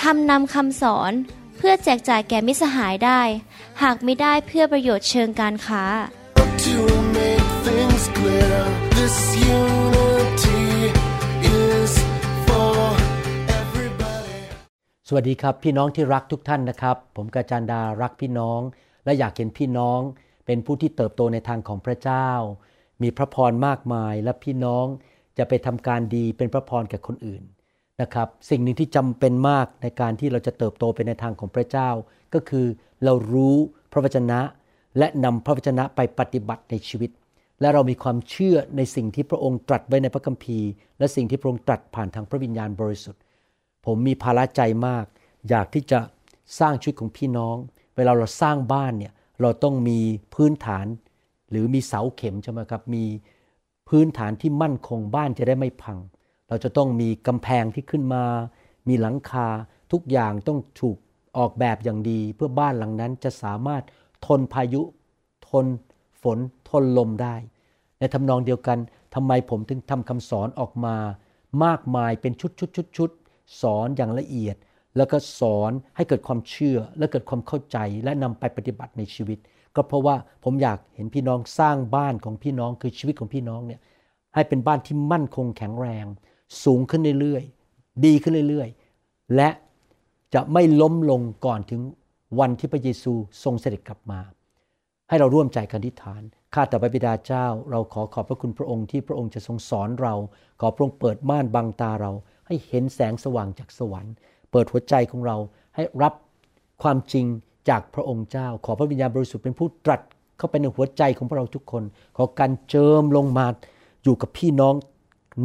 ทำนำคำสอนเพื่อแจกจ่ายแก่มิสหายได้ หากไม่ได้เพื่อประโยชน์เชิงการค้า To make things clear, this unity is for everybody. สวัสดีครับพี่น้องที่รักทุกท่านนะครับ ผมกาจันดารักพี่น้อง และอยากเห็นพี่น้องเป็นผู้ที่เติบโตในทางของพระเจ้า มีพระพรมากมายและพี่น้องจะไปทำการดีเป็นพระพรแก่คนอื่น นะครับสิ่งหนึ่งที่จำเป็นมากในการที่เราจะเติบโตไปในทางของพระเจ้า ก็คือเรารู้พระวจนะ และนำพระวจนะไปปฏิบัติในชีวิต และเรามีความเชื่อในสิ่งที่พระองค์ตรัสไว้ในพระคัมภีร์ และสิ่งที่พระองค์ตรัสผ่านทางพระวิญญาณบริสุทธิ์ ผมมีภาระใจมาก อยากที่จะสร้างชีวิตของพี่น้อง เวลาเราสร้างบ้านเนี่ยเราต้องมีพื้นฐาน หรือมีเสาเข็มใช่ไหมครับมีพื้นฐานที่มั่นคงบ้านจะได้ไม่พัง เราจะต้องมีกำแพงที่ขึ้นมา มีหลังคา ทุกอย่างต้องถูกออกแบบอย่างดี เพื่อบ้านหลังนั้นจะสามารถทนพายุ ทนฝน ทนลมได้ ในทำนองเดียวกันทำไมผมถึงทำคำสอนออกมา มากมายเป็นชุดชุดชุดชุดสอนอย่างละเอียด แล้วก็สอนให้เกิดความเชื่อ และเกิดความเข้าใจและนำไปปฏิบัติในชีวิต ก็เพราะว่าผมอยากเห็นพี่น้องสร้างบ้านของพี่น้องคือชีวิตของพี่น้องเนี่ยให้เป็นบ้านที่มั่นคงแข็งแรง สูงขึ้นเรื่อยๆ ดีขึ้นเรื่อยๆ และจะไม่ล้มลงก่อนถึงวันที่พระเยซูทรงเสด็จกลับมา ให้เราร่วมใจกันอธิฐาน ข้าแต่พระบิดาเจ้า เราขอขอบพระคุณพระองค์ที่พระองค์จะทรงสอนเรา ขอพระองค์เปิดม่านบังตาเรา ให้เห็นแสงสว่างจากสวรรค์ เปิดหัวใจของเราให้รับความจริงจากพระองค์เจ้า ขอพระวิญญาณบริสุทธิ์เป็นผู้ตรัสเข้าไปในหัวใจของพวกเราทุกคน ขอการเจิมลงมาอยู่กับพี่น้อง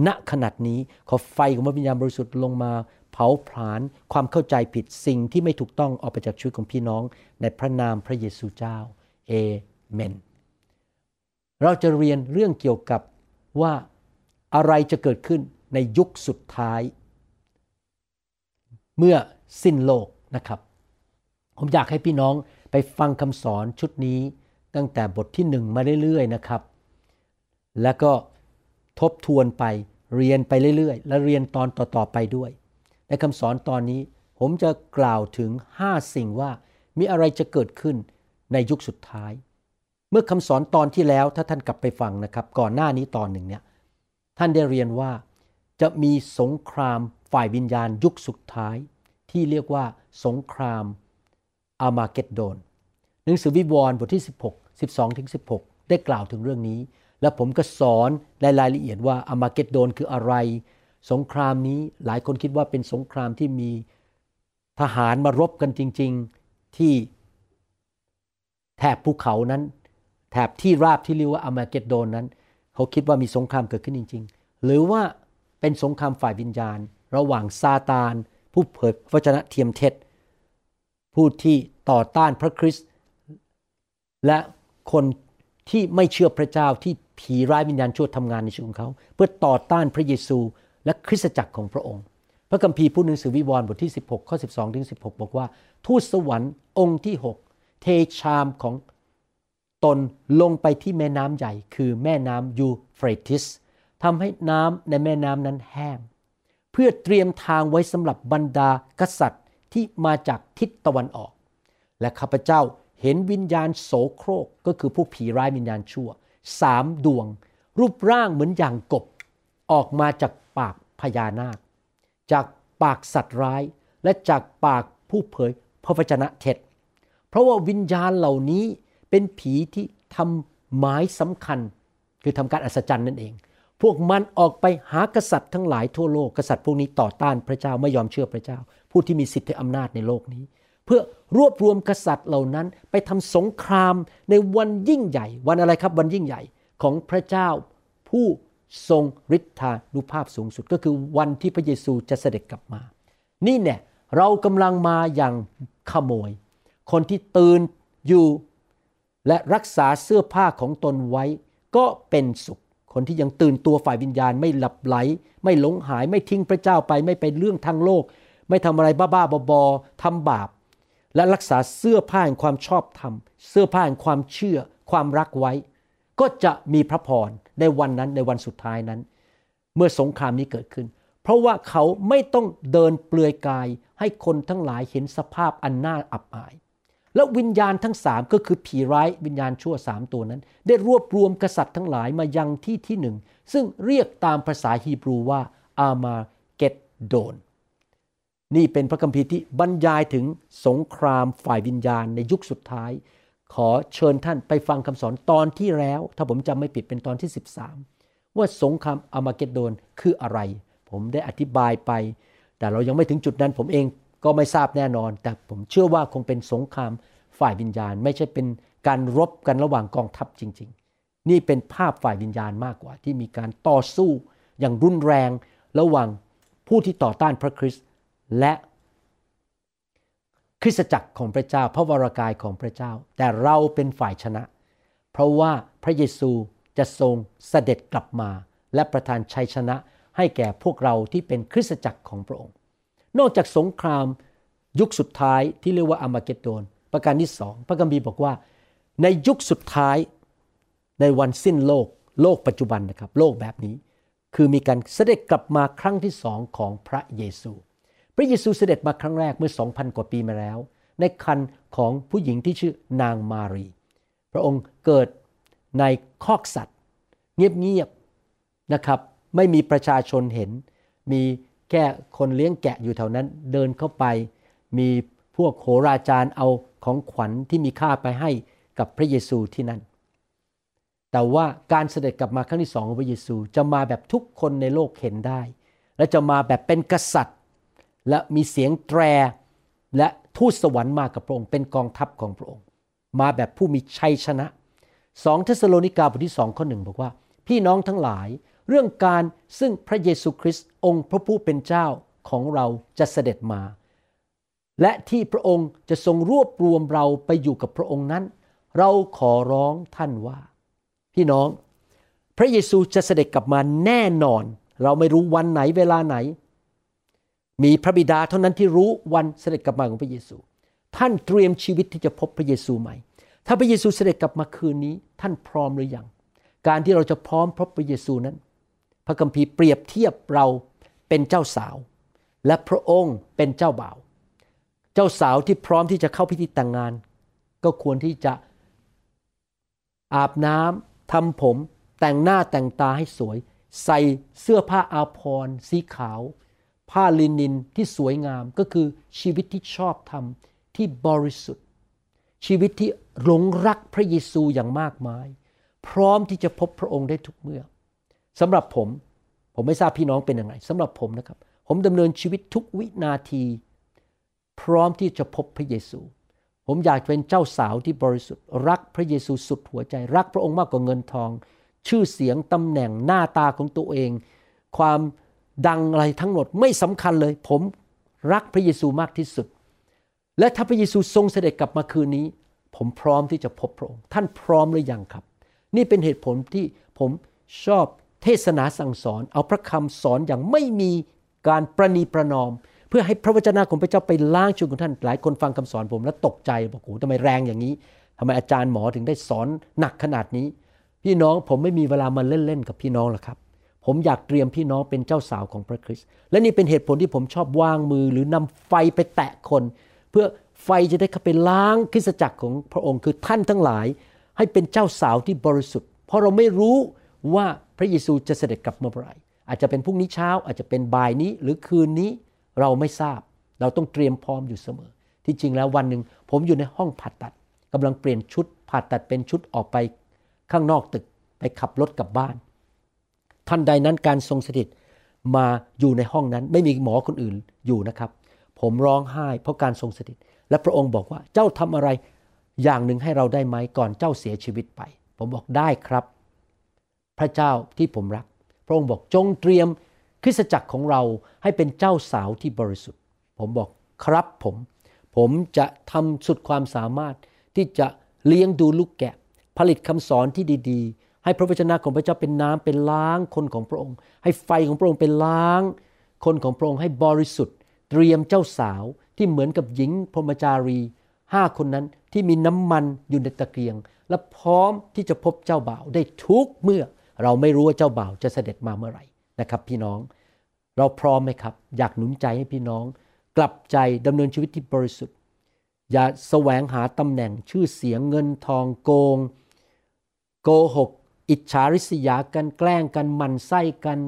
ณขนาดนี้ขอไฟของพระวิญญาณบริสุทธิ์ลงมาเผาผลาญความเข้าใจผิดสิ่งที่ไม่ถูกต้องออกไปจากชีวิตของพี่น้อง ในพระนามพระเยซูเจ้าเอเมน เราจะเรียนเรื่องเกี่ยวกับว่าอะไรจะเกิดขึ้นในยุคสุดท้าย เมื่อสิ้นโลกนะครับ ผมอยากให้พี่น้องไปฟังคำสอนชุดนี้ตั้งแต่บทที่หนึ่งมาเรื่อยๆนะครับ แล้วก็ ทบทวนไปเรียนไปเรื่อยๆ และเรียนตอนต่อๆไปด้วย ในคำสอนตอนนี้ผมจะกล่าวถึง 5 สิ่งว่ามีอะไรจะเกิดขึ้นในยุคสุดท้าย เมื่อคำสอนตอนที่แล้วถ้าท่านกลับไปฟังนะครับ ก่อนหน้านี้ตอนหนึ่งเนี่ยท่านได้เรียนว่าจะมีสงครามฝ่ายวิญญาณยุคสุดท้าย ที่เรียกว่าสงครามอามาเกดโดนหนังสือวิวรณ์บทที่ 16 12ถึง16 ได้กล่าวถึงเรื่องนี้ และผมก็สอนในรายละเอียดว่าอามาเกดโดนคืออะไร สงครามนี้หลายคนคิดว่าเป็นสงครามที่มีทหารมารบกันจริง ๆที่แถบภูเขานั้น แถบที่ราบที่เรียกว่าอามาเกดโดนนั้น เขาคิดว่ามีสงครามเกิดขึ้นจริง ๆ หรือว่าเป็นสงครามฝ่ายวิญญาณ ระหว่างซาตาน ผู้เผยพระชนะเทียมเท็จ ผู้ที่ต่อต้านพระคริสต์และคนที่ไม่เชื่อพระเจ้าที่ ผีร้ายวิญญาณชั่วทำงานในชีวิตของเขา เพื่อต่อต้านพระเยซูและคริสตจักรของพระองค์ พระคัมภีร์พูดหนังสือวิวรณ์บทที่ 16 ข้อ 12 ถึง 16 บอกว่า ทูตสวรรค์องค์ที่ 6 เทชามของตนลงไปที่แม่น้ำใหญ่ คือแม่น้ำยูเฟรติสทำให้น้ำในแม่น้ำนั้นแห้ง เพื่อเตรียมทางไว้สำหรับบรรดากษัตริย์ที่มาจากทิศตะวันออก และข้าพเจ้าเห็นวิญญาณโสโครกก็คือผู้ผีร้ายวิญญาณชั่ว สามดวง รูปร่างเหมือนอย่างกบ ออกมาจากปากพญานาค จากปากสัตว์ร้าย และจากปากผู้เผยพระวจนะเท็จ เพราะว่าวิญญาณเหล่านี้เป็นผีที่ทำหมายสำคัญ คือทำการอัศจรรย์นั่นเอง พวกมันออกไปหากษัตริย์ทั้งหลายทั่วโลก กษัตริย์พวกนี้ต่อต้านพระเจ้าไม่ยอมเชื่อพระเจ้า ผู้ที่มีสิทธิอำนาจในโลกนี้ พื่อรวบรวมกษัตริย์เหล่านั้น ไปทำสงครามในวันยิ่งใหญ่ วันอะไรครับวันยิ่งใหญ่ของพระเจ้าผู้ทรงฤทธานุภาพสูงสุดก็คือวันที่พระเยซูจะเสด็จกลับมา นี่เนี่ยเรากำลังมาอย่างขโมย คนที่ตื่นอยู่ และรักษาเสื้อผ้าของตนไว้ ก็เป็นสุข คนที่ยังตื่นตัวฝ่ายวิญญาณไม่หลับไหล ไม่หลงหายไม่ทิ้งพระเจ้าไปไม่ไปเรื่องทางโลก ไม่ทำอะไรบ้าๆบอๆทำบาป และรักษาเสื้อผ้าแห่งความชอบธรรม เสื้อผ้าแห่งความเชื่อ ความรักไว้ ก็จะมีพระพรในวันนั้นในวันสุดท้ายนั้น เมื่อสงครามนี้เกิดขึ้น เพราะว่าเขาไม่ต้องเดินเปลือยกายให้คนทั้งหลายเห็นสภาพอันน่าอับอาย แล้ววิญญาณทั้งสามก็คือผีร้ายวิญญาณชั่วสามตัวนั้น ได้รวบรวมกษัตริย์ทั้งหลายมายังที่ที่หนึ่ง ซึ่งเรียกตามภาษาฮีบรูว่าอามาเกดโดน นี่เป็นพระคัมภีร์ที่บรรยายถึงสงครามฝ่ายวิญญาณในยุคสุดท้าย ขอเชิญท่านไปฟังคำสอนตอนที่แล้ว ถ้าผมจำไม่ผิดเป็นตอนที่ 13 ว่าสงครามอามาเกดโดนคืออะไร ผมได้อธิบายไป แต่เรายังไม่ถึงจุดนั้นผมเองก็ไม่ทราบแน่นอน แต่ผมเชื่อว่าคงเป็นสงครามฝ่ายวิญญาณ ไม่ใช่เป็นการรบกันระหว่างกองทัพจริง ๆ นี่เป็นภาพฝ่ายวิญญาณมากกว่า ที่มีการต่อสู้อย่างรุนแรงระหว่างผู้ที่ต่อต้านพระคริสต์ และคริสตจักรของพระเจ้า พระวรากายของพระเจ้า แต่เราเป็นฝ่ายชนะ เพราะว่าพระเยซูจะทรงเสด็จกลับมา และประทานชัยชนะให้แก่พวกเราที่เป็นคริสตจักรของพระองค์ นอกจากสงครามยุคสุดท้ายที่เรียกว่าอามาเกดโดน ประการที่สองพระกัมภีบอกว่าในยุคสุดท้ายในวันสิ้นโลกโลกปัจจุบันนะครับ โลกแบบนี้ คือมีการเสด็จกลับมาครั้งที่สองของพระเยซู พระเยซูเสด็จมาครั้งแรกเมื่อ 2,000 กว่าปีมาแล้ว ในคันของผู้หญิงที่ชื่อนางมารี พระองค์เกิดในคอกสัตว์ เงียบๆนะครับ ไม่มีประชาชนเห็น มีแค่คนเลี้ยงแกะอยู่แถวนั้นเดินเข้าไป มีพวกโหราจารย์เอาของขวัญที่มีค่าไปให้กับพระเยซูที่นั่น แต่ว่าการเสด็จกลับมาครั้งที่สองของพระเยซูจะมาแบบทุกคนในโลกเห็นได้ และจะมาแบบเป็นกษัตริย์ และมีเสียงแตรและทูตสวรรค์มากับพระองค์ เป็นกองทัพของพระองค์ มาแบบผู้มีชัยชนะสองเทสโลนิกาบทที่สองข้อหนึ่งบอกว่า พี่น้องทั้งหลายเรื่องการซึ่งพระเยซูคริสต์องค์พระผู้เป็นเจ้าของเราจะเสด็จมา และที่พระองค์จะทรงรวบรวมเราไปอยู่กับพระองค์นั้น เราขอร้องท่านว่า พี่น้อง พระเยซูจะเสด็จกลับมาแน่นอน เราไม่รู้วันไหนเวลาไหน มีพระบิดาเท่านั้นที่รู้วันเสด็จกลับมาของพระเยซู ท่านเตรียมชีวิตที่จะพบพระเยซูใหม่ ถ้าพระเยซูเสด็จกลับมาคืนนี้ ท่านพร้อมหรือยัง การที่เราจะพร้อมพบพระเยซูนั้น พระคัมภีร์เปรียบเทียบเราเป็นเจ้าสาว และพระองค์เป็นเจ้าบ่าว เจ้าสาวที่พร้อมที่จะเข้าพิธีแต่งงาน ก็ควรที่จะอาบน้ำทำผม แต่งหน้าแต่งตาให้สวย ใส่เสื้อผ้าอาภรณ์สีขาว ผ้าลินินที่สวยงามก็คือชีวิตที่ชอบธรรมที่บริสุทธิ์ ชีวิตที่หลงรักพระเยซูอย่างมากมาย พร้อมที่จะพบพระองค์ได้ทุกเมื่อสำหรับผมผมไม่ทราบพี่น้องเป็นยังไงสำหรับผมนะครับ ผมดำเนินชีวิตทุกวินาที พร้อมที่จะพบพระเยซู ผมอยากเป็นเจ้าสาวที่บริสุทธิ์ รักพระเยซูสุดหัวใจ รักพระองค์มากกว่าเงินทอง ชื่อเสียงตำแหน่งหน้าตาของตัวเอง ความ ดังอะไรทั้งหมดไม่สำคัญเลย ผมรักพระเยซูมากที่สุด และถ้าพระเยซูทรงเสด็จกลับมาคืนนี้ ผมพร้อมที่จะพบพระองค์ ท่านพร้อมหรือยังครับ นี่เป็นเหตุผลที่ผมชอบเทศนาสั่งสอน เอาพระคำสอนอย่างไม่มีการประนีประนอม เพื่อให้พระวจนะของพระเจ้าไปล้างชีวิตของท่านหลายคนฟังคำสอนผมแล้วตกใจบอกโอ้ทำไมแรงอย่างนี้ทำไมอาจารย์หมอถึงได้สอนหนักขนาดนี้ พี่น้องผมไม่มีเวลามาเล่นๆกับพี่น้องหรอกครับ ผมอยากเตรียมพี่น้องเป็นเจ้าสาวของพระคริสต์และนี่เป็นเหตุผลที่ผมชอบวางมือหรือนำไฟไปแตะคน เพื่อไฟจะได้เข้าไปล้างคริสตจักรของพระองค์คือท่านทั้งหลาย ให้เป็นเจ้าสาวที่บริสุทธิ์ เพราะเราไม่รู้ว่าพระเยซูจะเสด็จกลับเมื่อไหร่อาจจะเป็นพรุ่งนี้เช้าอาจจะเป็นบ่ายนี้หรือคืนนี้เราไม่ทราบ เราต้องเตรียมพร้อมอยู่เสมอ ที่จริงแล้ววันหนึ่งผมอยู่ในห้องผ่าตัดกำลังเปลี่ยนชุดผ่าตัดเป็นชุดออกไปข้างนอกตึก ไปขับรถกลับบ้าน ทันใดนั้นการทรงสถิตมาอยู่ในห้องนั้น ไม่มีหมอคนอื่นอยู่นะครับ ผมร้องไห้เพราะการทรงสถิต และพระองค์บอกว่าเจ้าทำอะไรอย่างหนึ่งให้เราได้ไหมก่อนเจ้าเสียชีวิตไป ผมบอกได้ครับ พระเจ้าที่ผมรัก พระองค์บอกจงเตรียมคริสตจักรของเราให้เป็นเจ้าสาวที่บริสุทธิ์ ผมบอกครับผม ผมจะทำสุดความสามารถที่จะเลี้ยงดูลูกแกะ ผลิตคำสอนที่ดีๆ ให้พระวจนะของพระเจ้าเป็นน้ำเป็นล้างคนของพระองค์ ให้ไฟของพระองค์เป็นล้าง คนของพระองค์ให้บริสุทธิ์ เตรียมเจ้าสาวที่เหมือนกับหญิงพรหมจารีห้าคนนั้นที่มีน้ำมันอยู่ในตะเกียง และพร้อมที่จะพบเจ้าบ่าวได้ทุกเมื่อเราไม่รู้ว่าเจ้าบ่าวจะเสด็จมาเมื่อไหร่นะครับ พี่น้องเราพร้อมไหมครับ อยากหนุนใจให้พี่น้อง กลับใจดำเนินชีวิตที่บริสุทธิ์ อย่าแสวงหาตำแหน่งชื่อเสียงเงินทองโกง โกหก อิจฉาริษยากันแกล้งกันมันไส้กัน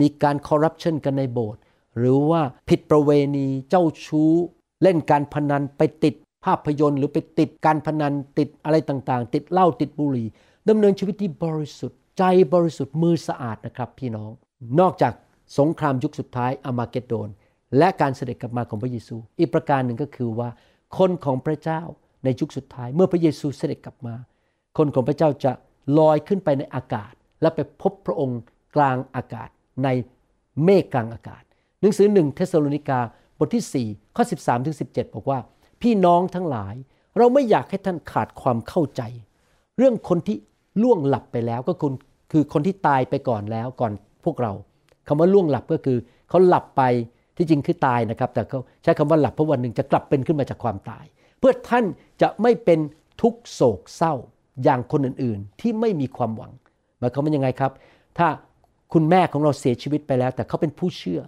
มีการคอร์รัปชันกันในโบสถ์หรือว่าผิดประเวณีเจ้าชู้ เล่นการพนันไปติดภาพยนตร์ หรือไปติดการพนันติดอะไรต่างๆ ติดเหล้าติดบุหรี่ดำเนินชีวิตที่บริสุทธิ์ ใจบริสุทธิ์มือสะอาดนะครับ พี่น้อง นอกจากสงครามยุคสุดท้ายอามาเกดโดน และการเสด็จกลับมาของพระเยซู อีกประการหนึ่งก็คือว่า คนของพระเจ้าในยุคสุดท้ายเมื่อพระเยซูเสด็จกลับมา คนของพระเจ้าจะ ลอยขึ้นไปในอากาศ และไปพบพระองค์กลางอากาศในเมฆกลางอากาศ หนังสือหนึ่งเทสโลนิกาบทที่ 4 ข้อ 13ถึง17 บอกว่า พี่น้องทั้งหลาย เราไม่อยากให้ท่านขาดความเข้าใจ เรื่องคนที่ล่วงหลับไปแล้วก็คือคือคนที่ตายไปก่อนแล้วก่อนพวกเราคำว่าล่วงหลับก็คือเขาหลับไปที่จริงคือตายนะครับ แต่เขาใช้คำว่าหลับเพราะวันหนึ่งจะกลับเป็นขึ้นมาจากความตาย เพื่อท่านจะไม่เป็นทุกโศกเศร้า อย่างคนอื่นๆ ที่ไม่มีความหวังหมายความว่ายังไงครับ ถ้าคุณแม่ของเราเสียชีวิตไปแล้ว แต่เขาเป็นผู้เชื่อ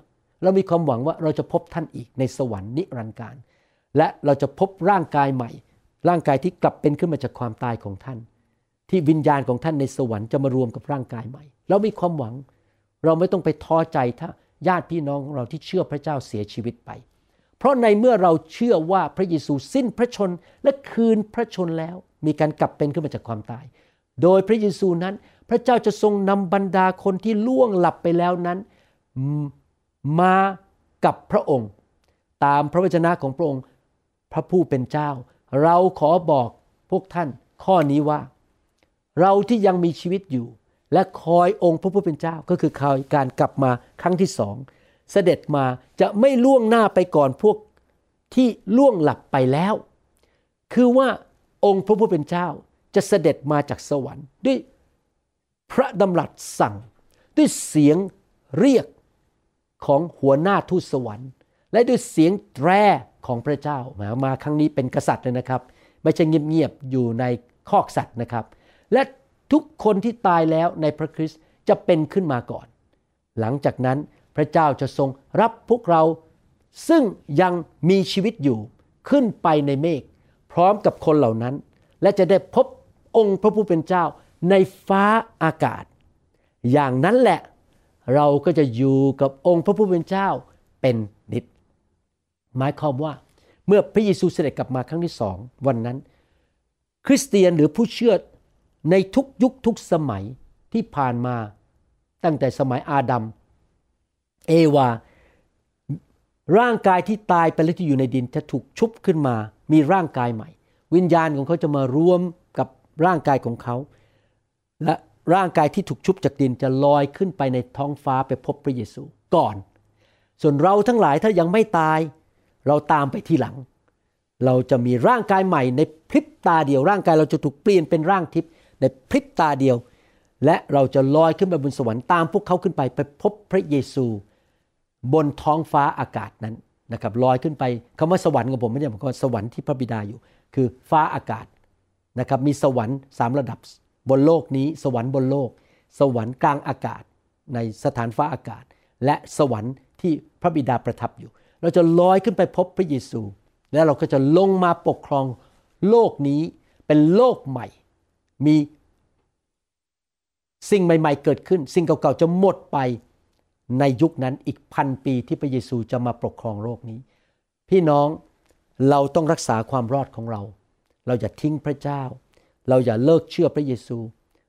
เรามีความหวังว่าเราจะพบท่านอีกในสวรรค์นิรันดร์การ และเราจะพบร่างกายใหม่ ร่างกายที่กลับเป็นขึ้นมาจากความตายของท่าน ที่วิญญาณของท่านในสวรรค์จะมารวมกับร่างกายใหม่ เรามีความหวัง เราไม่ต้องไปท้อใจถ้าญาติพี่น้องของเราที่เชื่อพระเจ้าเสียชีวิตไป เพราะในเมื่อเราเชื่อว่าพระเยซูสิ้นพระชนและคืนพระชนแล้ว มีการกลับเป็นขึ้นมาจากความตาย โดยพระเยซูนั้น พระเจ้าจะทรงนำบรรดาคนที่ล่วงหลับไปแล้วนั้น มากับพระองค์ ตามพระวจนะของพระองค์ พระผู้เป็นเจ้า เราขอบอกพวกท่านข้อนี้ว่า เราที่ยังมีชีวิตอยู่ และคอยองค์พระผู้เป็นเจ้าก็คือคอยการกลับมาครั้งที่สองเสด็จมาจะไม่ล่วงหน้าไปก่อนพวกที่ล่วงหลับไปแล้ว คือว่า องค์พระผู้เป็นเจ้าจะเสด็จมาจากสวรรค์ด้วยพระดำรัสสั่ง ด้วยเสียงเรียกของหัวหน้าทูตสวรรค์ และด้วยเสียงแตรของพระเจ้ามามาครั้งนี้เป็นกษัตริย์เลยนะครับ ไม่ใช่เงียบๆอยู่ในคอกสัตว์นะครับ และทุกคนที่ตายแล้วในพระคริสต์จะเป็นขึ้นมาก่อน หลังจากนั้นพระเจ้าจะทรงรับพวกเรา ซึ่งยังมีชีวิตอยู่ขึ้นไปในเมฆ พร้อมกับคนเหล่านั้น และจะได้พบองค์พระผู้เป็นเจ้าในฟ้าอากาศ อย่างนั้นแหละเราก็จะอยู่กับองค์พระผู้เป็นเจ้าเป็นนิด หมายความว่าเมื่อพระเยซูเสด็จกลับมาครั้งที่สองวันนั้น คริสเตียนหรือผู้เชื่อในทุกยุคทุกสมัยที่ผ่านมาตั้งแต่สมัยอาดัมเอวา ร่างกายที่ตายไปแล้วที่อยู่ในดินจะถูกชุบขึ้นมา มีร่างกายใหม่ วิญญาณของเขาจะมารวมกับร่างกายของเขา และร่างกายที่ถูกชุบจากดินจะลอยขึ้นไปในท้องฟ้าไปพบพระเยซูก่อน ส่วนเราทั้งหลายถ้ายังไม่ตาย เราตามไปทีหลัง เราจะมีร่างกายใหม่ ในพริบตาเดียวร่างกายเราจะถูกเปลี่ยนเป็นร่างทิพย์ในพริบตาเดียว และเราจะลอยขึ้นไปบนสวรรค์ตามพวกเขาขึ้นไปไปพบพระเยซู บนท้องฟ้าอากาศนั้น นะครับลอยขึ้นไปคำว่าสวรรค์ของผมไม่ใช่หมายความว่าสวรรค์ที่พระบิดาอยู่ คือฟ้าอากาศนะครับมีสวรรค์สามระดับบนโลกนี้ สวรรค์บนโลก สวรรค์กลางอากาศ ในสถานฟ้าอากาศ และสวรรค์ที่พระบิดาประทับอยู่ เราจะลอยขึ้นไปพบพระเยซู และเราก็จะลงมาปกครองโลกนี้เป็นโลกใหม่ มีสิ่งใหม่ ๆ เกิดขึ้น สิ่งเก่าๆจะหมดไป ในยุคนั้นอีกพันปีที่พระเยซูจะมาปกครองโลกนี้ พี่น้องเราต้องรักษาความรอดของเรา เราอย่าทิ้งพระเจ้า เราอย่าเลิกเชื่อพระเยซู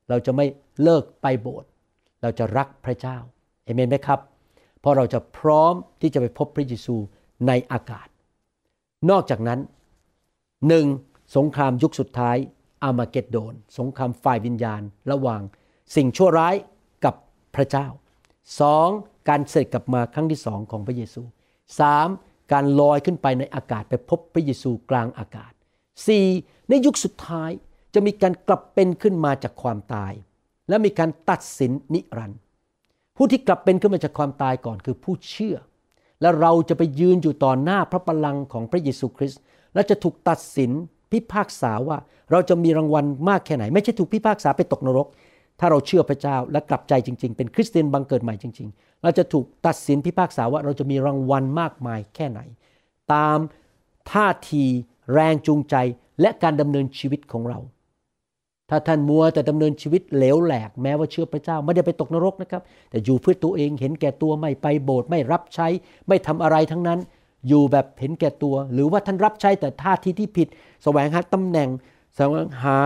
เราจะไม่เลิกไปโบสถ์เราจะรักพระเจ้าเอเมนไหมครับ เพราะเราจะพร้อมที่จะไปพบพระเยซูในอากาศ นอกจากนั้นหนึ่งสงครามยุคสุดท้ายอามาเกดโดน สงครามฝ่ายวิญญาณ ระหว่างสิ่งชั่วร้ายกับพระเจ้า สองการเสด็จกลับมาครั้งที่สองของพระเยซูสามการลอยขึ้นไปในอากาศไปพบพระเยซูกลางอากาศ 4. ในยุคสุดท้ายจะมีการกลับเป็นขึ้นมาจากความตาย และมีการตัดสินนิรันดร์ผู้ที่กลับเป็นขึ้นมาจากความตายก่อนคือผู้เชื่อ และเราจะไปยืนอยู่ต่อหน้าพระบัลลังก์ของพระเยซูคริสต์และจะถูกตัดสินพิพากษาว่าเราจะมีรางวัลมากแค่ไหน ไม่ใช่ถูกพิพากษาไปตกนรก ถ้าเราเชื่อพระเจ้าและกลับใจจริง ๆ เป็นคริสเตียนบังเกิดใหม่จริง ๆ เราจะถูกตัดสินพิพากษาว่าเราจะมีรางวัลมากมายแค่ไหน ตามท่าทีแรงจูงใจและการดำเนินชีวิตของเรา ถ้าท่านมัวแต่ดำเนินชีวิตเหลวแหลกแม้ว่าเชื่อพระเจ้าไม่ได้ไปตกนรกนะครับ แต่อยู่เพื่อตัวเองเห็นแก่ตัวไม่ไปโบสถ์ไม่รับใช้ ไม่ทำอะไรทั้งนั้น อยู่แบบเห็นแก่ตัว หรือว่าท่านรับใช้แต่ท่าทีที่ผิด แสวงหาตำแหน่ง แสวงหา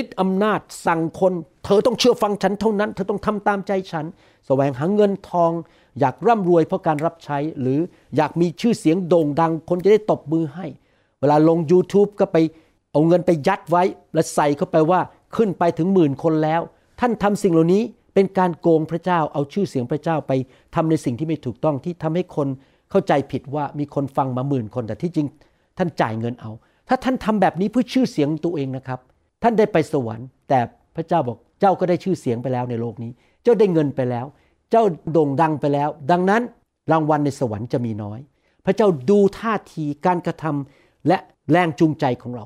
ฤทธิ์อำนาจสั่งคน เธอต้องเชื่อฟังฉันเท่านั้น เธอต้องทำตามใจฉัน แสวงหาเงินทอง อยากร่ำรวยเพราะการรับใช้ หรืออยากมีชื่อเสียงโด่งดัง คนจะได้ตบมือให้ เวลาลง YouTube ก็ไปเอาเงินไปยัดไว้ และใส่เข้าไปว่าขึ้นไปถึงหมื่นคนแล้ว ท่านทำสิ่งเหล่านี้เป็นการโกงพระเจ้า เอาชื่อเสียงพระเจ้าไปทำในสิ่งที่ไม่ถูกต้องที่ทำให้คนเข้าใจผิดว่ามีคนฟังมาหมื่นคนแต่ที่จริง ท่านจ่ายเงินเอา ถ้าท่านทำแบบนี้เพื่อชื่อเสียงตัวเองนะครับ ท่านได้ไปสวรรค์ แต่พระเจ้าบอกเจ้าก็ได้ชื่อเสียงไปแล้วในโลกนี้ เจ้าได้เงินไปแล้ว เจ้าโด่งดังไปแล้ว ดังนั้นรางวัลในสวรรค์จะมีน้อย พระเจ้าดูท่าทีการกระทำและแรงจูงใจของเรา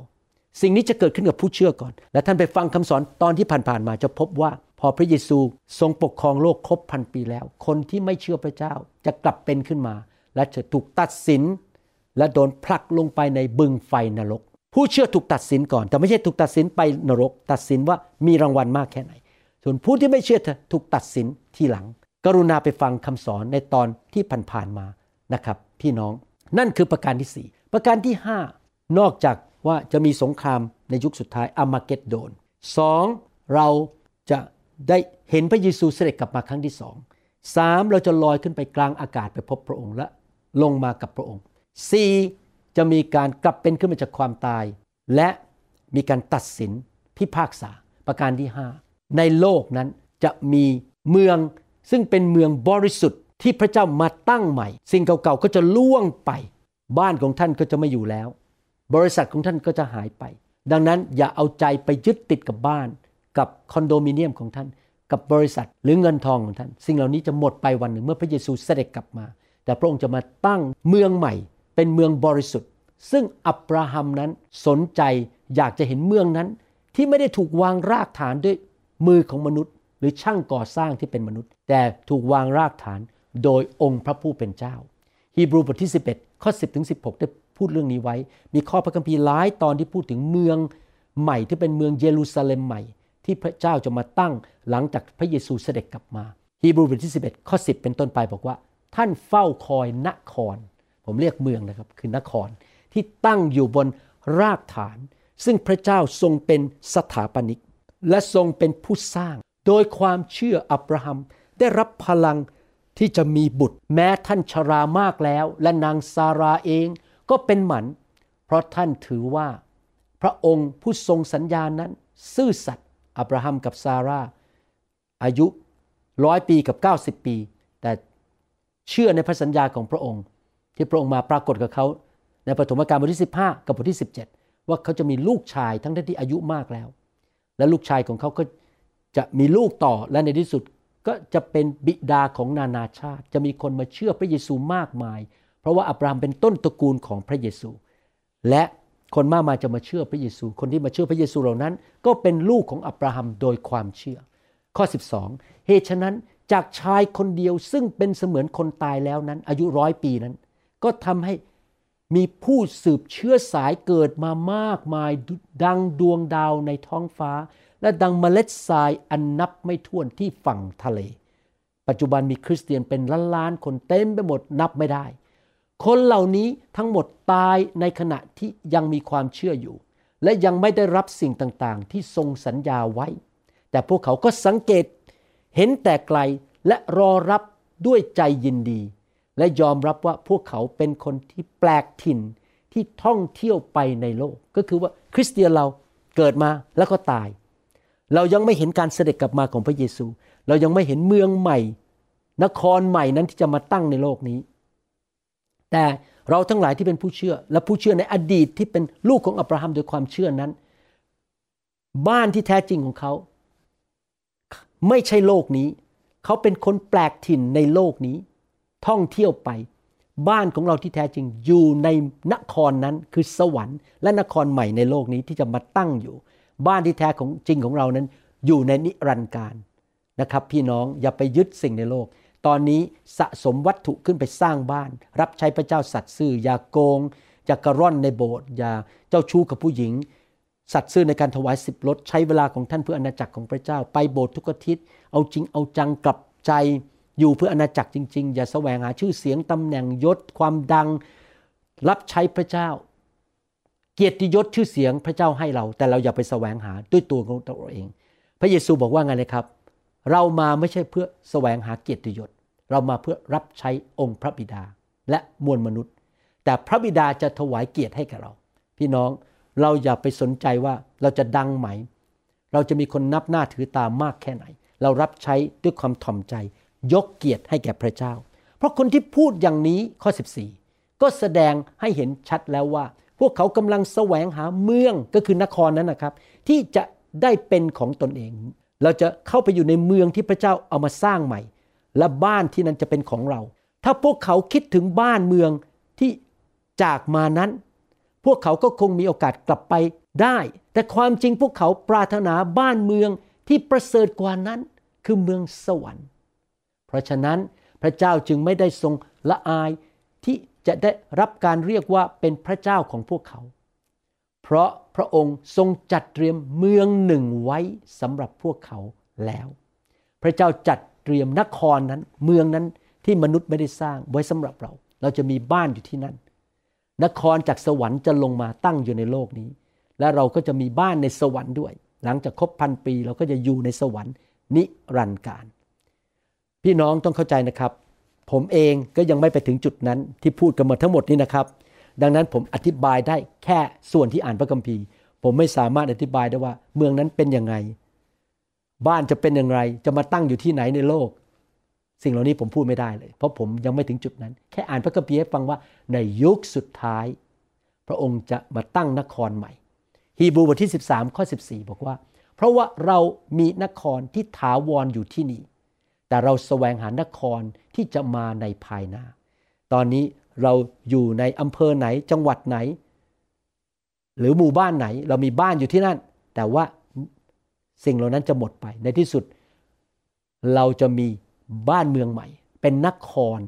สิ่งนี้จะเกิดขึ้นกับผู้เชื่อก่อน และท่านไปฟังคำสอนตอนที่ผ่านๆมาจะพบว่า พอพระเยซูทรงปกครองโลกครบพันปีแล้ว คนที่ไม่เชื่อพระเจ้าจะกลับเป็นขึ้นมา และจะถูกตัดสิน และโดนผลักลงไปในบึงไฟนรก ผู้เชื่อถูกตัดสินก่อน แต่ไม่ใช่ถูกตัดสินไปนรก ตัดสินว่ามีรางวัลมากแค่ไหน ส่วนผู้ที่ไม่เชื่อถูกตัดสินทีหลัง กรุณาไปฟังคำสอนในตอนที่ผ่านๆมานะครับ พี่น้องนั่นคือประการที่สี่ประการที่ห้านอกจากว่าจะมีสงครามในยุคสุดท้ายอามาเกดโดนสองเราจะได้เห็นพระเยซูเสด็จกลับมาครั้งที่สองสามเราจะลอยขึ้นไปกลางอากาศไปพบพระองค์และลงมากับพระองค์สี่ จะมีการกลับเป็นขึ้นมาจากความตาย และมีการตัดสินพิพากษาประการที่ห้าในโลกนั้นจะมีเมืองซึ่งเป็นเมืองบริสุทธิ์ที่พระเจ้ามาตั้งใหม่ สิ่งเก่าๆก็จะล่วงไป บ้านของท่านก็จะไม่อยู่แล้ว บริษัทของท่านก็จะหายไป ดังนั้นอย่าเอาใจไปยึดติดกับบ้าน กับคอนโดมิเนียมของท่าน กับบริษัทหรือเงินทองของท่าน สิ่งเหล่านี้จะหมดไปวันหนึ่งเมื่อพระเยซูเสด็จกลับมา แต่พระองค์จะมาตั้งเมืองใหม่ เป็นเมืองบริสุทธิ์ ซึ่งอับราฮัมนั้นสนใจอยากจะเห็นเมืองนั้น ที่ไม่ได้ถูกวางรากฐานด้วยมือของมนุษย์ หรือช่างก่อสร้างที่เป็นมนุษย์ แต่ถูกวางรากฐานโดยองค์พระผู้เป็นเจ้า ฮีบรูบทที่ 11 ข้อ 10ถึง16 ได้พูดเรื่องนี้ไว้ มีข้อพระคัมภีร์หลายตอนที่พูดถึงเมืองใหม่ที่เป็นเมืองเยรูซาเล็มใหม่ ที่พระเจ้าจะมาตั้งหลังจากพระเยซูเสด็จกลับมา ฮีบรูบทที่ 11 ข้อ 10 เป็นต้นไปบอกว่า ท่านเฝ้าคอยนคร ผมเรียกเมืองนะครับ คือนครที่ตั้งอยู่บนรากฐาน ซึ่งพระเจ้าทรงเป็นสถาปนิก และทรงเป็นผู้สร้าง โดยความเชื่ออับราฮัมได้รับพลังที่จะมีบุตร แม้ท่านชรามากแล้ว และนางซาราเองก็เป็นหมัน เพราะท่านถือว่า พระองค์ผู้ทรงสัญญานั้น ซื่อสัตย์อับราฮัมกับซาราอายุร้อยปีกับ 90 ปี แต่เชื่อในพระสัญญาของพระองค์ ที่พระองค์มาปรากฏกับเขา ในปฐมกาลบทที่ 15 กับบทที่ 17 ว่าเขาจะมีลูกชายทั้งที่อายุมากแล้ว และลูกชายของเขาก็จะมีลูกต่อและในที่สุดก็จะเป็นบิดาของนานาชาติ จะมีคนมาเชื่อพระเยซูมากมาย เพราะว่าอับราฮัมเป็นต้นตระกูลของพระเยซู และคนมากมายจะมาเชื่อพระเยซู คนที่มาเชื่อพระเยซูเหล่านั้น ก็เป็นลูกของอับราฮัมโดยความเชื่อ ข้อ 12 เหตุฉะนั้นจากชายคนเดียวซึ่งเป็นเสมือนคนตายแล้วนั้น อายุร้อยปีนั้น ก็ทำให้มีผู้สืบเชื้อสายเกิดมามากมายดังดวงดาวในท้องฟ้า และดังเมล็ดทรายอันนับไม่ถ้วนที่ฝั่งทะเล ปัจจุบันมีคริสเตียนเป็นล้านล้านๆคนเต็มไปหมดนับไม่ได้ คนเหล่านี้ทั้งหมดตายในขณะที่ยังมีความเชื่ออยู่ และยังไม่ได้รับสิ่งต่างๆ ที่ทรงสัญญาไว้ แต่พวกเขาก็สังเกตเห็นแต่ไกลและรอรับด้วยใจยินดี และยอมรับว่าพวกเขาเป็นคนที่แปลกถิ่นที่ท่องเที่ยวไปในโลก ก็คือว่าคริสเตียนเราเกิดมาแล้วก็ตาย เรายังไม่เห็นการเสด็จกลับมาของพระเยซู เรายังไม่เห็นเมืองใหม่ นครใหม่นั้นที่จะมาตั้งในโลกนี้ แต่เราทั้งหลายที่เป็นผู้เชื่อ และผู้เชื่อในอดีตที่เป็นลูกของอับราฮัมโดยความเชื่อนั้น บ้านที่แท้จริงของเขา ไม่ใช่โลกนี้ เขาเป็นคนแปลกถิ่นในโลกนี้ ท่องเที่ยวไป บ้านของเราที่แท้จริงอยู่ในนครนั้นคือสวรรค์และนครใหม่ในโลกนี้ที่จะมาตั้งอยู่ บ้านที่แท้ของจริงของเรานั้น อยู่ในนิรันดร์การนะครับ พี่น้องอย่าไปยึดสิ่งในโลก ตอนนี้สะสมวัตถุขึ้นไปสร้างบ้าน รับใช้พระเจ้าสัตย์ซื่อ อย่าโกง อย่ากระร่อนในโบสถ์อย่าเจ้าชู้กับผู้หญิง สัตย์ซื่อในการถวายสิบลดใช้เวลาของท่านเพื่ออาณาจักรของพระเจ้า ไปโบสถ์ทุกอาทิตย์ เอาจริงเอาจังกลับใจ อยู่เพื่ออาณาจักรจริง ๆ อย่าแสวงหาชื่อเสียงตำแหน่งยศความดังรับใช้พระเจ้า เกียรติยศชื่อเสียงพระเจ้าให้เรา แต่เราอย่าไปแสวงหาด้วยตัวของตัวเอง พระเยซูบอกว่าไงเลยครับ เรามาไม่ใช่เพื่อแสวงหาเกียรติยศ เรามาเพื่อรับใช้องค์พระบิดาและมวลมนุษย์ แต่พระบิดาจะถวายเกียรติให้กับเรา พี่น้องเราอย่าไปสนใจว่าเราจะดังไหม เราจะมีคนนับหน้าถือตามมากแค่ไหน เรารับใช้ด้วยความถ่อมใจ ยกเกียรติให้แก่พระเจ้า เพราะคนที่พูดอย่างนี้ข้อ 14 ก็แสดงให้เห็นชัดแล้วว่า พวกเขากำลังแสวงหาเมืองก็คือนครนั้นนะครับ ที่จะได้เป็นของตนเอง เราจะเข้าไปอยู่ในเมืองที่พระเจ้าเอามาสร้างใหม่ และบ้านที่นั้นจะเป็นของเรา ถ้าพวกเขาคิดถึงบ้านเมืองที่จากมานั้น พวกเขาก็คงมีโอกาสกลับไปได้ แต่ความจริงพวกเขาปรารถนาบ้านเมืองที่ประเสริฐกว่านั้น คือเมืองสวรรค์ เพราะฉะนั้นพระเจ้าจึงไม่ได้ทรงละอายที่จะได้รับการเรียกว่าเป็นพระเจ้าของพวกเขา เพราะพระองค์ทรงจัดเตรียมเมืองหนึ่งไว้สำหรับพวกเขาแล้ว พระเจ้าจัดเตรียมนครนั้น เมืองนั้นที่มนุษย์ไม่ได้สร้างไว้สำหรับเรา เราจะมีบ้านอยู่ที่นั่น นครจากสวรรค์จะลงมาตั้งอยู่ในโลกนี้ และเราก็จะมีบ้านในสวรรค์ด้วย หลังจากครบพันปีเราก็จะอยู่ในสวรรค์นิรันดร์การ พี่น้องต้องเข้าใจนะครับ ผมเองก็ยังไม่ไปถึงจุดนั้นที่พูดกันมาทั้งหมดนี้นะครับ ดังนั้นผมอธิบายได้แค่ส่วนที่อ่านพระคัมภีร์ ผมไม่สามารถอธิบายได้ว่า เมืองนั้นเป็นยังไง บ้านจะเป็นอย่างไร จะมาตั้งอยู่ที่ไหนในโลก สิ่งเหล่านี้ผมพูดไม่ได้เลย เพราะผมยังไม่ถึงจุดนั้น แค่อ่านพระคัมภีร์ให้ฟังว่าในยุคสุดท้าย พระองค์จะมาตั้งนครใหม่ ฮีบรูบทที่ 13ข้อ14 บอกว่า เพราะว่าเรามีนครที่ถาวรอยู่ที่นี่ แต่เราแสวงหานครที่จะมาในภายหน้า ตอนนี้เราอยู่ในอำเภอไหนจังหวัดไหน หรือหมู่บ้านไหน เรามีบ้านอยู่ที่นั่น แต่ว่าสิ่งเหล่านั้นจะหมดไป ในที่สุด เราจะมีบ้านเมืองใหม่ เป็นนคร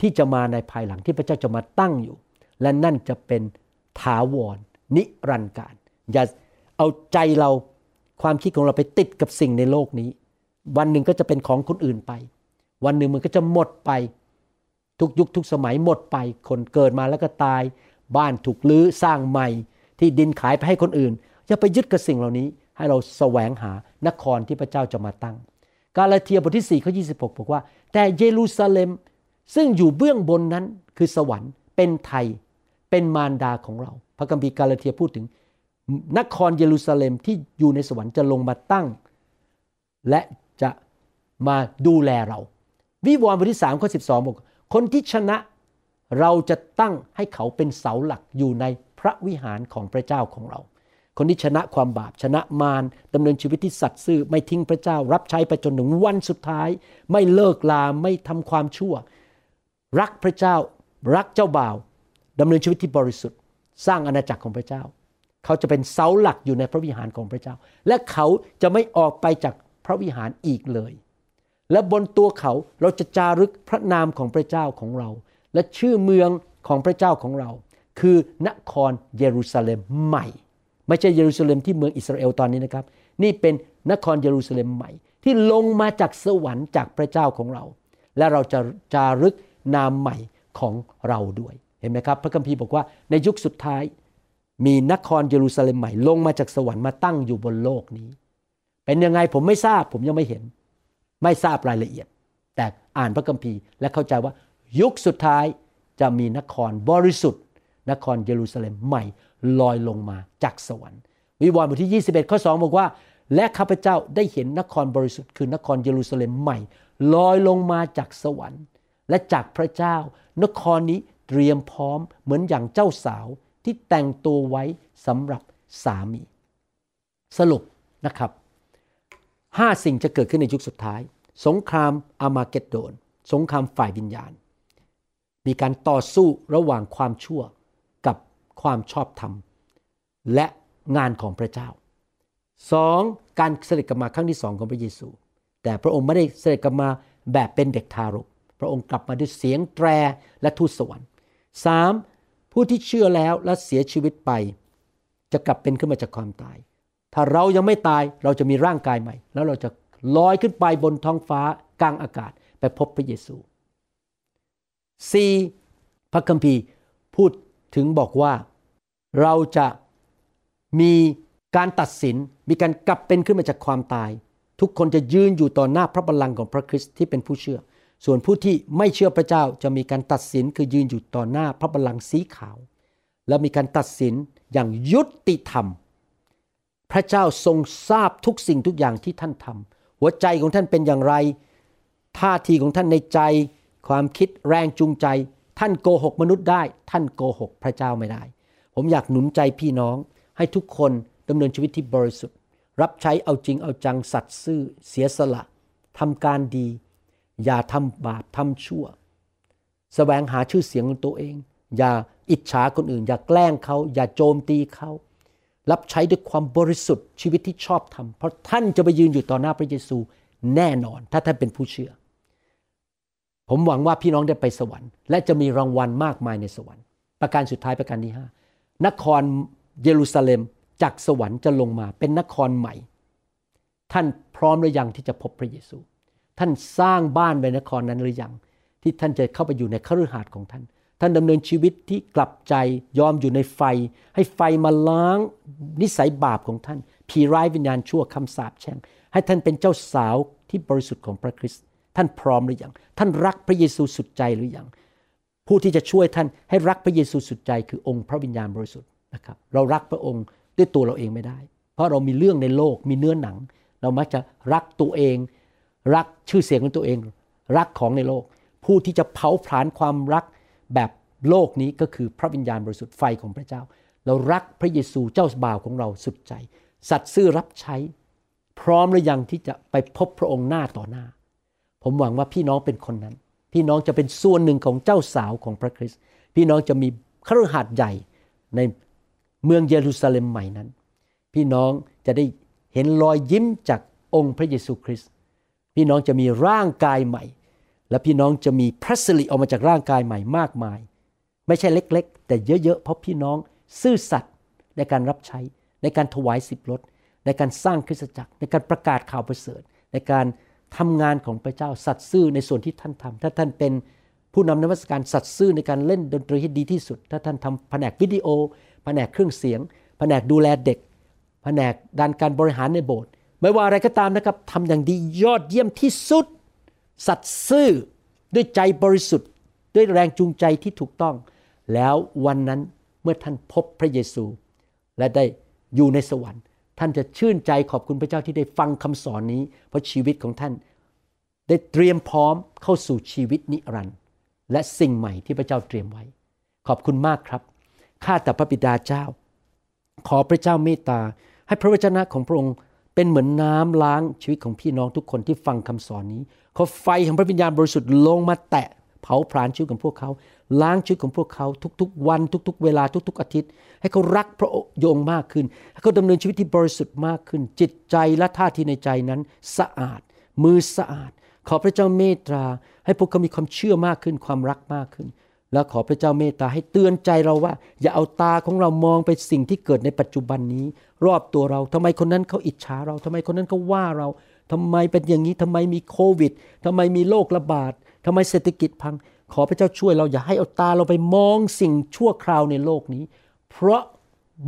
ที่จะมาในภายหลังที่พระเจ้าจะมาตั้งอยู่ และนั่นจะเป็นถาวร นิรันดร์การ อย่าเอาใจเราความคิดของเราไปติดกับสิ่งในโลกนี้ วันหนึ่งก็จะเป็นของคนอื่นไป วันหนึ่งมันก็จะหมดไป ทุกยุคทุกสมัยหมดไป คนเกิดมาแล้วก็ตาย บ้านถูกลื้อสร้างใหม่ ที่ดินขายไปให้คนอื่นอย่าไปยึดกับสิ่งเหล่านี้ ให้เราแสวงหานครที่พระเจ้าจะมาตั้ง กาลาเทียบทที่4ข้อ26บอกว่า แต่เยรูซาเล็มซึ่งอยู่เบื้องบนนั้นคือสวรรค์เป็นไทยเป็นมารดาของเรา พระคัมภีร์กาลาเทียพูดถึง นครเยรูซาเล็มที่อยู่ในสวรรค์จะลงมาตั้ง และ มาดูแลเรา วิวรณ์บทที่3ข้อ12บอกคนที่ชนะเราจะตั้งให้เขาเป็นเสาหลักอยู่ในพระวิหารของพระเจ้าของเรา คนที่ชนะความบาปชนะมารดำเนินชีวิตที่สัตย์ซื่อไม่ทิ้งพระเจ้า รับใช้ไปจนถึงวันสุดท้าย ไม่เลิกลาไม่ทำความชั่ว รักพระเจ้า รักเจ้าบ่าวดำเนินชีวิตที่บริสุทธิ์ สร้างอาณาจักรของพระเจ้า เขาจะเป็นเสาหลักอยู่ในพระวิหารของพระเจ้า และเขาจะไม่ออกไปจากพระวิหารอีกเลย และบนตัวเขาเราจะจารึกพระนามของพระเจ้าของเรา และชื่อเมืองของพระเจ้าของเรา คือนครเยรูซาเล็มใหม่ ไม่ใช่เยรูซาเล็มที่เมืองอิสราเอลตอนนี้นะครับ นี่เป็นนครเยรูซาเล็มใหม่ ที่ลงมาจากสวรรค์จากพระเจ้าของเรา และเราจะจารึกนามใหม่ของเราด้วยเห็นไหมครับ พระคัมภีร์บอกว่าในยุคสุดท้าย มีนครเยรูซาเล็มใหม่ ลงมาจากสวรรค์มาตั้งอยู่บนโลกนี้ เป็นยังไงผมไม่ทราบผมยังไม่เห็น ไม่ทราบรายละเอียด แต่อ่านพระคัมภีร์และเข้าใจว่ายุคสุดท้ายจะมีนครบริสุทธิ์ นครเยรูซาเล็มใหม่ลอยลงมาจากสวรรค์วิวรณ์บทที่ 21 ข้อ 2 บอกว่า และข้าพเจ้าได้เห็นนครบริสุทธิ์คือนครเยรูซาเล็มใหม่ ลอยลงมาจากสวรรค์ และจากพระเจ้า นครนี้เตรียมพร้อมเหมือนอย่างเจ้าสาวที่แต่งตัวไว้สำหรับสามี สรุปนะครับ ห้าสิ่งจะเกิดขึ้นในยุคสุดท้าย สงครามอามาเกดโดน สงครามฝ่ายวิญญาณ มีการต่อสู้ระหว่างความชั่วกับความชอบธรรม และงานของพระเจ้าสองการเสด็จกลับมาครั้งที่สองของพระเยซู แต่พระองค์ไม่ได้เสด็จกลับมาแบบเป็นเด็กทารก พระองค์กลับมาด้วยเสียงแตรและทูตสวรรค์สามผู้ที่เชื่อแล้วและเสียชีวิตไป จะกลับเป็นขึ้นมาจากความตาย ถ้าเรายังไม่ตายเราจะมีร่างกายใหม่ แล้วเราจะลอยขึ้นไปบนท้องฟ้ากลางอากาศไปพบพระเยซู 4. พระคัมภีร์พูดถึงบอกว่าเราจะมีการตัดสินมีการกลับเป็นขึ้นมาจากความตาย ทุกคนจะยืนอยู่ต่อหน้าพระบัลลังก์ของพระคริสต์ที่เป็นผู้เชื่อ ส่วนผู้ที่ไม่เชื่อพระเจ้าจะมีการตัดสินคือยืนอยู่ต่อหน้าพระบัลลังก์สีขาว และมีการตัดสินอย่างยุติธรรม พระเจ้าทรงทราบทุกสิ่งทุกอย่างที่ท่านทำหัวใจของท่านเป็นอย่างไร ท่าทีของท่านในใจ ความคิดแรงจูงใจ ท่านโกหกมนุษย์ได้ ท่านโกหกพระเจ้าไม่ได้ ผมอยากหนุนใจพี่น้อง ให้ทุกคนดำเนินชีวิตที่บริสุทธิ์ รับใช้เอาจริงเอาจังสัตย์ซื่อ เสียสละทำการดี อย่าทำบาปทำชั่วสแสวงหาชื่อเสียงของตัวเอง อย่าอิจฉาคนอื่น อย่าแกล้งเขา อย่าโจมตีเขา รับใช้ด้วยความบริสุทธิ์ชีวิตที่ชอบทำเพราะท่านจะไปยืนอยู่ต่อหน้าพระเยซูแน่นอน ถ้าท่านเป็นผู้เชื่อ ผมหวังว่าพี่น้องได้ไปสวรรค์ และจะมีรางวัลมากมายในสวรรค์ ประการสุดท้ายประการที่ห้านครเยรูซาเล็มจากสวรรค์จะลงมาเป็นนครใหม่ ท่านพร้อมหรือยังที่จะพบพระเยซู ท่านสร้างบ้านในนครนั้นหรือยังที่ท่านจะเข้าไปอยู่ในคฤหาสน์ของท่าน ท่านดำเนินชีวิตที่กลับใจยอมอยู่ในไฟ ให้ไฟมาล้างนิสัยบาปของท่าน ผีร้ายวิญญาณชั่วคำสาปแช่ง ให้ท่านเป็นเจ้าสาวที่บริสุทธิ์ของพระคริสต์ท่านพร้อมหรือยังท่านรักพระเยซูสุดใจหรือยังผู้ที่จะช่วยท่านให้รักพระเยซูสุดใจคือองค์พระวิญญาณบริสุทธิ์นะครับเรารักพระองค์ด้วยตัวเราเองไม่ได้ เพราะเรามีเรื่องในโลกมีเนื้อหนัง เรามักจะรักตัวเอง รักชื่อเสียงของตัวเอง รักของในโลก ผู้ที่จะเผาผลาญความรัก แบบโลกนี้ก็คือพระวิญญาณบริสุทธิ์ไฟของพระเจ้า เรารักพระเยซูเจ้าบ่าวของเราสุดใจ สัตย์ซื่อรับใช้ พร้อมหรือยังที่จะไปพบพระองค์หน้าต่อหน้า ผมหวังว่าพี่น้องเป็นคนนั้น พี่น้องจะเป็นส่วนหนึ่งของเจ้าสาวของพระคริสต์พี่น้องจะมีครหัสใหญ่ในเมืองเยรูซาเล็มใหม่นั้น พี่น้องจะได้เห็นรอยยิ้มจากองค์พระเยซูคริสต์พี่น้องจะมีร่างกายใหม่ และพี่น้องจะมีพระสิริออกมาจากร่างกายใหม่มากมาย ไม่ใช่เล็กๆ แต่เยอะๆ เพราะพี่น้องซื่อสัตย์ในการรับใช้ ในการถวายสิบรถในการสร้างคริสตจักร ในการประกาศข่าวประเสริฐ ในการทำงานของพระเจ้าสัตย์ซื่อในส่วนที่ท่านทำถ้าท่านเป็นผู้นำนวัตการสัตย์ซื่อในการเล่นดนตรีที่ดีที่สุด ถ้าท่านทำแผนกวิดีโอ แผนกเครื่องเสียง แผนกดูแลเด็ก แผนกด้านการบริหารในโบสถ์ไม่ว่าอะไรก็ตามนะครับทำอย่างดียอดเยี่ยมที่สุด สัตย์ซื่อด้วยใจบริสุทธิ์ด้วยแรงจูงใจที่ถูกต้อง แล้ววันนั้นเมื่อท่านพบพระเยซู และได้อยู่ในสวรรค์ ท่านจะชื่นใจขอบคุณพระเจ้าที่ได้ฟังคำสอนนี้ เพราะชีวิตของท่าน ได้เตรียมพร้อมเข้าสู่ชีวิตนิรันดร์และสิ่งใหม่ที่พระเจ้าเตรียมไว้ ขอบคุณมากครับข้าแต่พระบิดาเจ้า ขอพระเจ้าเมตตา ให้พระวจนะของพระองค์เป็นเหมือนน้ำล้างชีวิตของพี่น้องทุกคนที่ฟังคำสอนนี้ ขอไฟของพระวิญญาณบริสุทธิ์ลงมาแตะเผาผลาญชีวิตของพวกเขา ล้างชีวิตของพวกเขาทุกๆ วัน ทุก ๆ เวลาทุก ๆ อาทิตย์ ให้เขารักพระองมากขึ้น ให้เขาดำเนินชีวิตที่บริสุทธิ์มากขึ้น จิตใจและท่าทีในใจนั้นสะอาด มือสะอาด ขอพระเจ้าเมตตา ให้พวกเขามีความเชื่อมากขึ้น ความรักมากขึ้น แล้วขอพระเจ้าเมตตาให้เตือนใจเราว่า อย่าเอาตาของเรามองไปสิ่งที่เกิดในปัจจุบันนี้ รอบตัวเราทำไมคนนั้นเขาอิจฉาเราทำไมคนนั้นเขาว่าเรา ทำไมเป็นอย่างนี้ทำไมมีโควิดทำไมมีโรคระบาดทำไมเศรษฐกิจพัง ขอพระเจ้าช่วยเราอย่าให้เอาตาเราไปมองสิ่งชั่วคราวในโลกนี้ เพราะ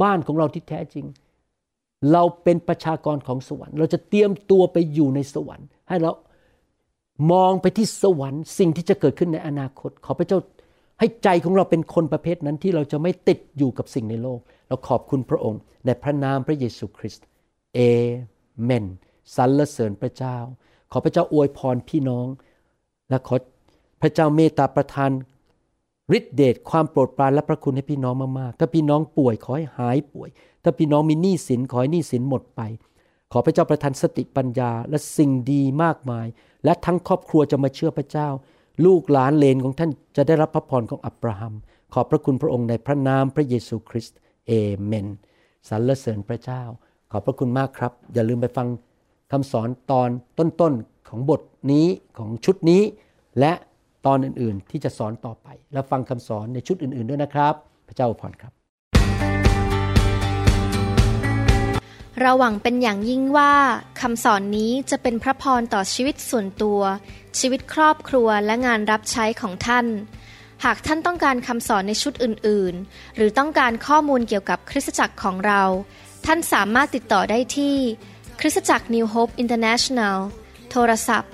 บ้านของเราที่แท้จริง เราเป็นประชากรของสวรรค์ เราจะเตรียมตัวไปอยู่ในสวรรค์ ให้เรามองไปที่สวรรค์สิ่งที่จะเกิดขึ้นในอนาคต ขอพระเจ้าให้ใจของเราเป็นคนประเภทนั้นที่เราจะไม่ติดอยู่กับสิ่งในโลก เราขอบคุณพระองค์ในพระนามพระเยซูคริสต์เอเมน สรรเสริญพระเจ้า ขอพระเจ้าอวยพรพี่น้อง และขอพระเจ้าเมตตาประทานฤทธิเดชความโปรดปรานและพระคุณให้พี่น้องมากๆ ถ้าพี่น้องป่วยขอให้หายป่วย ถ้าพี่น้องมีหนี้สินขอให้หนี้สินหมดไป ขอพระเจ้าประทานสติปัญญาและสิ่งดีมากมาย และทั้งครอบครัวจะมาเชื่อพระเจ้า ลูกหลานเลนของท่านจะได้รับพระพรของอับราฮัม ขอบพระคุณพระองค์ในพระนามพระเยซูคริสต์เอเมนสรรเสริญพระเจ้า ขอบพระคุณมากครับ อย่าลืมไปฟัง คำสอนตอนต้นๆของบทนี้ของชุดนี้ และตอนอื่นๆ ที่จะสอนต่อไป และฟังคำสอนในชุดอื่นๆด้วยนะครับ พระเจ้าอวยพรครับ เราหวังเป็นอย่างยิ่งว่าคำสอนนี้จะเป็นพระพรต่อชีวิตส่วนตัว ชีวิตครอบครัวและงานรับใช้ของท่านหากท่านต้องการคำสอนในชุดอื่น ๆ หรือต้องการข้อมูลเกี่ยวกับคริสตจักรของเรา ท่านสามารถติดต่อได้ที่ คริสตจักร New Hope International โทรศัพท์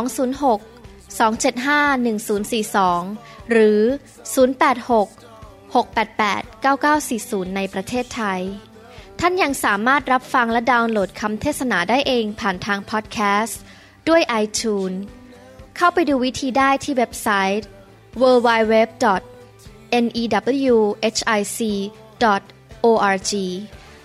206 275 1042 หรือ 086 688 9940 ในประเทศไทย ท่านยังสามารถรับฟังและดาวน์โหลดคำเทศนาได้เองผ่านทางพอดแคสต์ ด้วย iTunes เข้าไปดูวิธีได้ที่เว็บไซต์ www.newhic.org